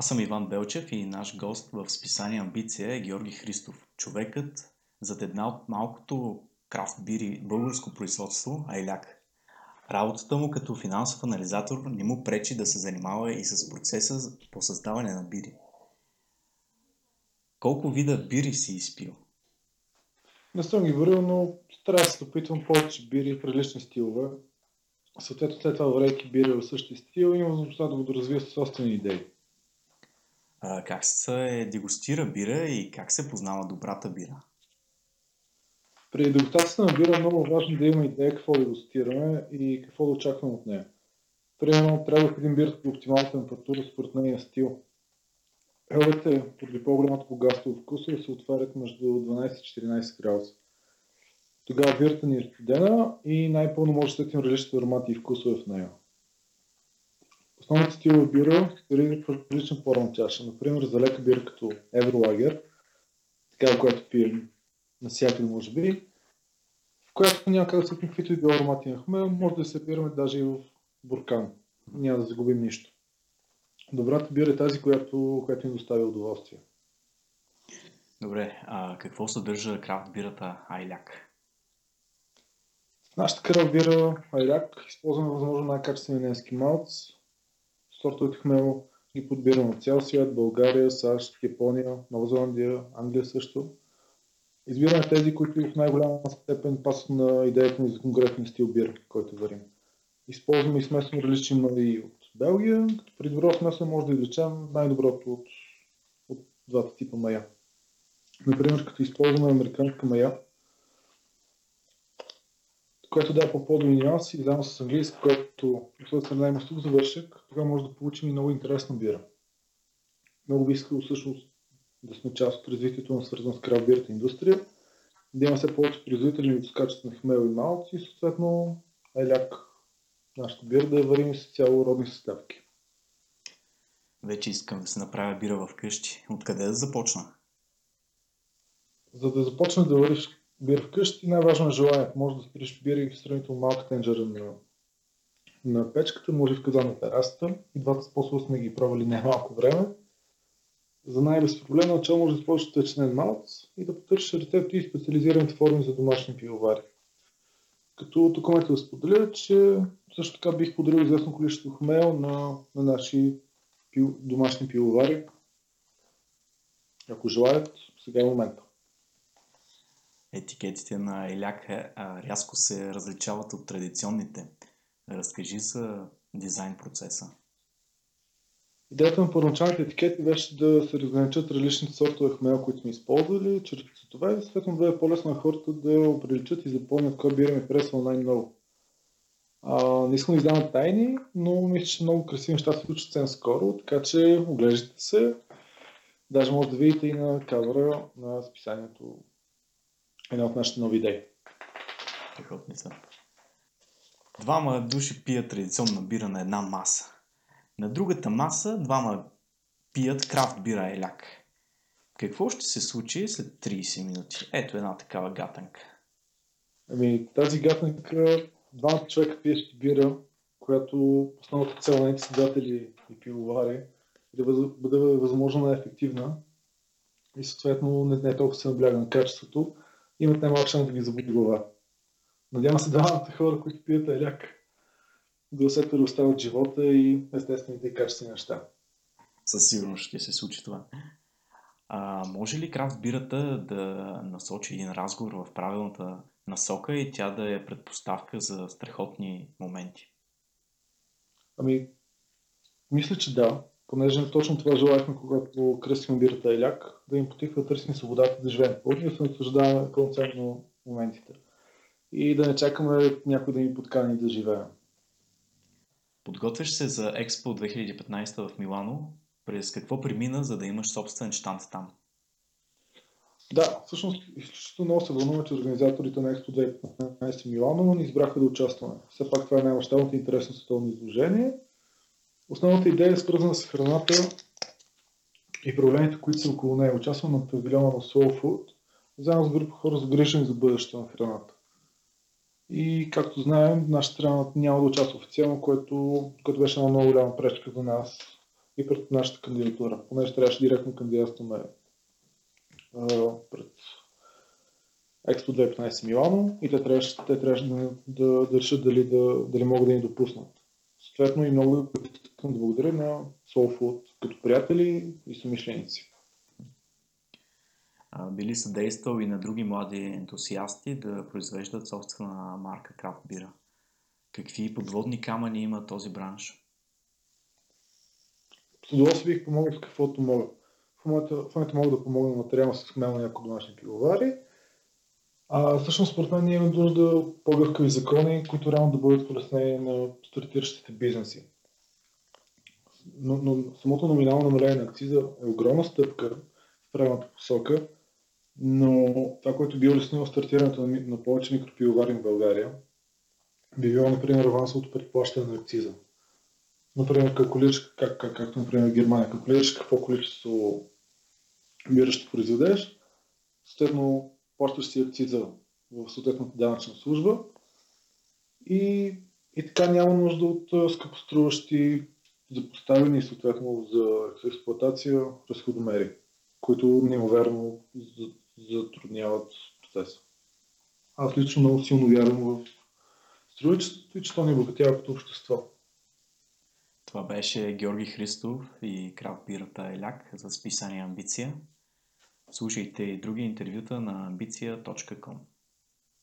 Аз съм Иван Белчев и наш гост в списание Амбиция е Георги Христов. Човекът зад една от малкото крафт бири българско производство Айляк. Работата му като финансов анализатор не му пречи да се занимава и с процеса по създаване на бири. Колко вида бири си изпил? Не съм ги варил, но трябва да се опитвам повече бири в различни стилове. Съответно, след това варейки бири в същия стил, имам възможността да го доразвия с собствени идеи. А, как се дегустира бира и как се познава добрата бира? При дегустацията на бира е много важно да има идея какво дегустираме и какво да очакваме от нея. Примерно, трябва един бира по оптимална температура според нейния стил. Елбите, поради по-голямото богатство в вкуса, се отварят между 12 и 14 градуса. Тогава бирата ни е студена и най-пълно може да сетим различните аромати и вкусове в нея. Основните стилове бира се в различна форма чаша. Например, за лека бира като Евролагер, така която пием навсякъде, може би, в която няма как да сетим каквито и било аромати на хмел, може да се бираме даже и в буркан. Няма да загубим нищо. Добрата бира е тази, която, която ни доставя удоволствие. Добре, а какво съдържа крафт бирата Айляк? В нашата кръв бира Айляк използваме възможно най-качествения немски малц. Сортовете хмел ги подбираме от цял свят, България, САЩ, Япония, Нова Зеландия, Англия също. Избираме тези, които в най-голяма степен пасват на идеята ни за конкретен стил бира, който варим. Използваме и смесваме различни маи от Белгия, като при добро смесване може да извлечем най-доброто от, от двата типа мая. Например, като използваме американска мая, която дава по-подобни нюанси, заедно с английски, който от страна има сух завършек, тогава може да получим и много интересна бира. Много би искал всъщност да сме част от развитието на свързана с крафт индустрия, да има все повече производители и выпускачите на хмел и малци и съответно еляк нашата бира да я варим с цяло родни съставки. Вече искам да се направя бира в къщи. Откъде да започна? За да започнеш да вариш бира вкъщи, най-важно е желанието. Може да спириш бири в сравнително малка тенджера на, на печката, може в казан на терасата. И двата способа сме ги пробвали не малко време. За най-безпроблемно начало може да използваш течнен малц и да потърсиш рецепти и специализираните форми за домашни пивовари. Като тук ме да споделя, че също така бих подарил известно количество хмел на, на наши пил, домашни пивовари. Ако желаят, сега е момента. Етикетите на Еляк е, рязко се различават от традиционните. Разкажи за дизайн процеса. Идеята на първоначалните етикети беше да се разграничат различните сортове хмел, които сме използвали, чрез цветове и съответно да е по-лесно на хората да оприличат и запомнят кой бира ми пресвал най-много. А, не искам да издавам тайни, но мисля, че много красиви неща се случат съвсем скоро, така че оглеждайте се. Даже може да видите и на кавера на списанието една от нашите нови идеи. Страхотни са. Двама души пият традиционна бира на една маса. На другата маса двама пият крафт бира еляк. Какво ще се случи след 30 минути? Ето една такава гатанка. Ами, тази гатанка, двамата човека пиещи бира, която основната цел на създатели и пивовари е да бъде възможно най-ефективна и съответно не, не е толкова се набляга на качеството, имат най-малко шанс да ги забуди глава. Надявам се двамата хора, които пият еляк, да усетят да остават живота и естествените и качествени неща. Със сигурност ще се случи това. А, може ли крафт бирата да насочи един разговор в правилната насока и тя да е предпоставка за страхотни моменти? Ами, мисля, че да, понеже точно това желаяхме, когато кръстихме бирата Еляк, да им потихва да търсим свободата да живеем по да се наслаждаваме пълноценно моментите и да не чакаме някой да ни подкани да живеем. Подготвяш се за Експо 2015 в Милано. През какво премина, за да имаш собствен штант там? Да, всъщност изключително много се вълнуваме, че организаторите на Експо 2015 в Милано ни избраха да участваме. Все пак това е най-мащабното интересно световно изложение. Основната идея е свързана с храната и проблемите, които са около нея. Участвам на павилиона на Soul Food, заедно с група хора загрижени за бъдещето на храната. И както знаем, нашата страна няма да участва официално, което, което беше една много голяма пречка за нас и пред нашата кандидатура, понеже трябваше директно кандидатстваме пред Експо 2015 Милано и те трябваше, те трябваше да, да, да решат дали, да, дали могат да ни допуснат. Съответно и много искам да благодаря на Soul Food като приятели и съмишленици. Били съдействал и на други млади ентусиасти да произвеждат собствена марка крафт бира. Какви подводни камъни има този бранш? С удоволствие бих помогнал с каквото мога. В момента, в момента мога да помогна материално с хмел на някои домашни пивовари. А всъщност, според мен, ние имаме нужда по-гъвкави закони, които реално да бъдат улеснени на стартиращите бизнеси. Но, но самото номинално намаление на акциза е огромна стъпка в правилната посока, но това, което би улеснило стартирането на, на повече микропивовари в България, би било, например, авансовото предплащане на акциза. Например, калкулираш, как, как, както например в Германия, калкулираш какво количество бира ще произведеш, съответно плащаш си акциза в съответната данъчна служба и, и така няма нужда от скъпоструващи за поставени и съответно за експлуатация разходомери, които неимоверно затрудняват процеса. Аз лично много силно вярвам в строителството и че то ни обогатява като общество. Това беше Георги Христов и крал пирата Еляк за списание Амбиция. Слушайте и други интервюта на ambiция.com.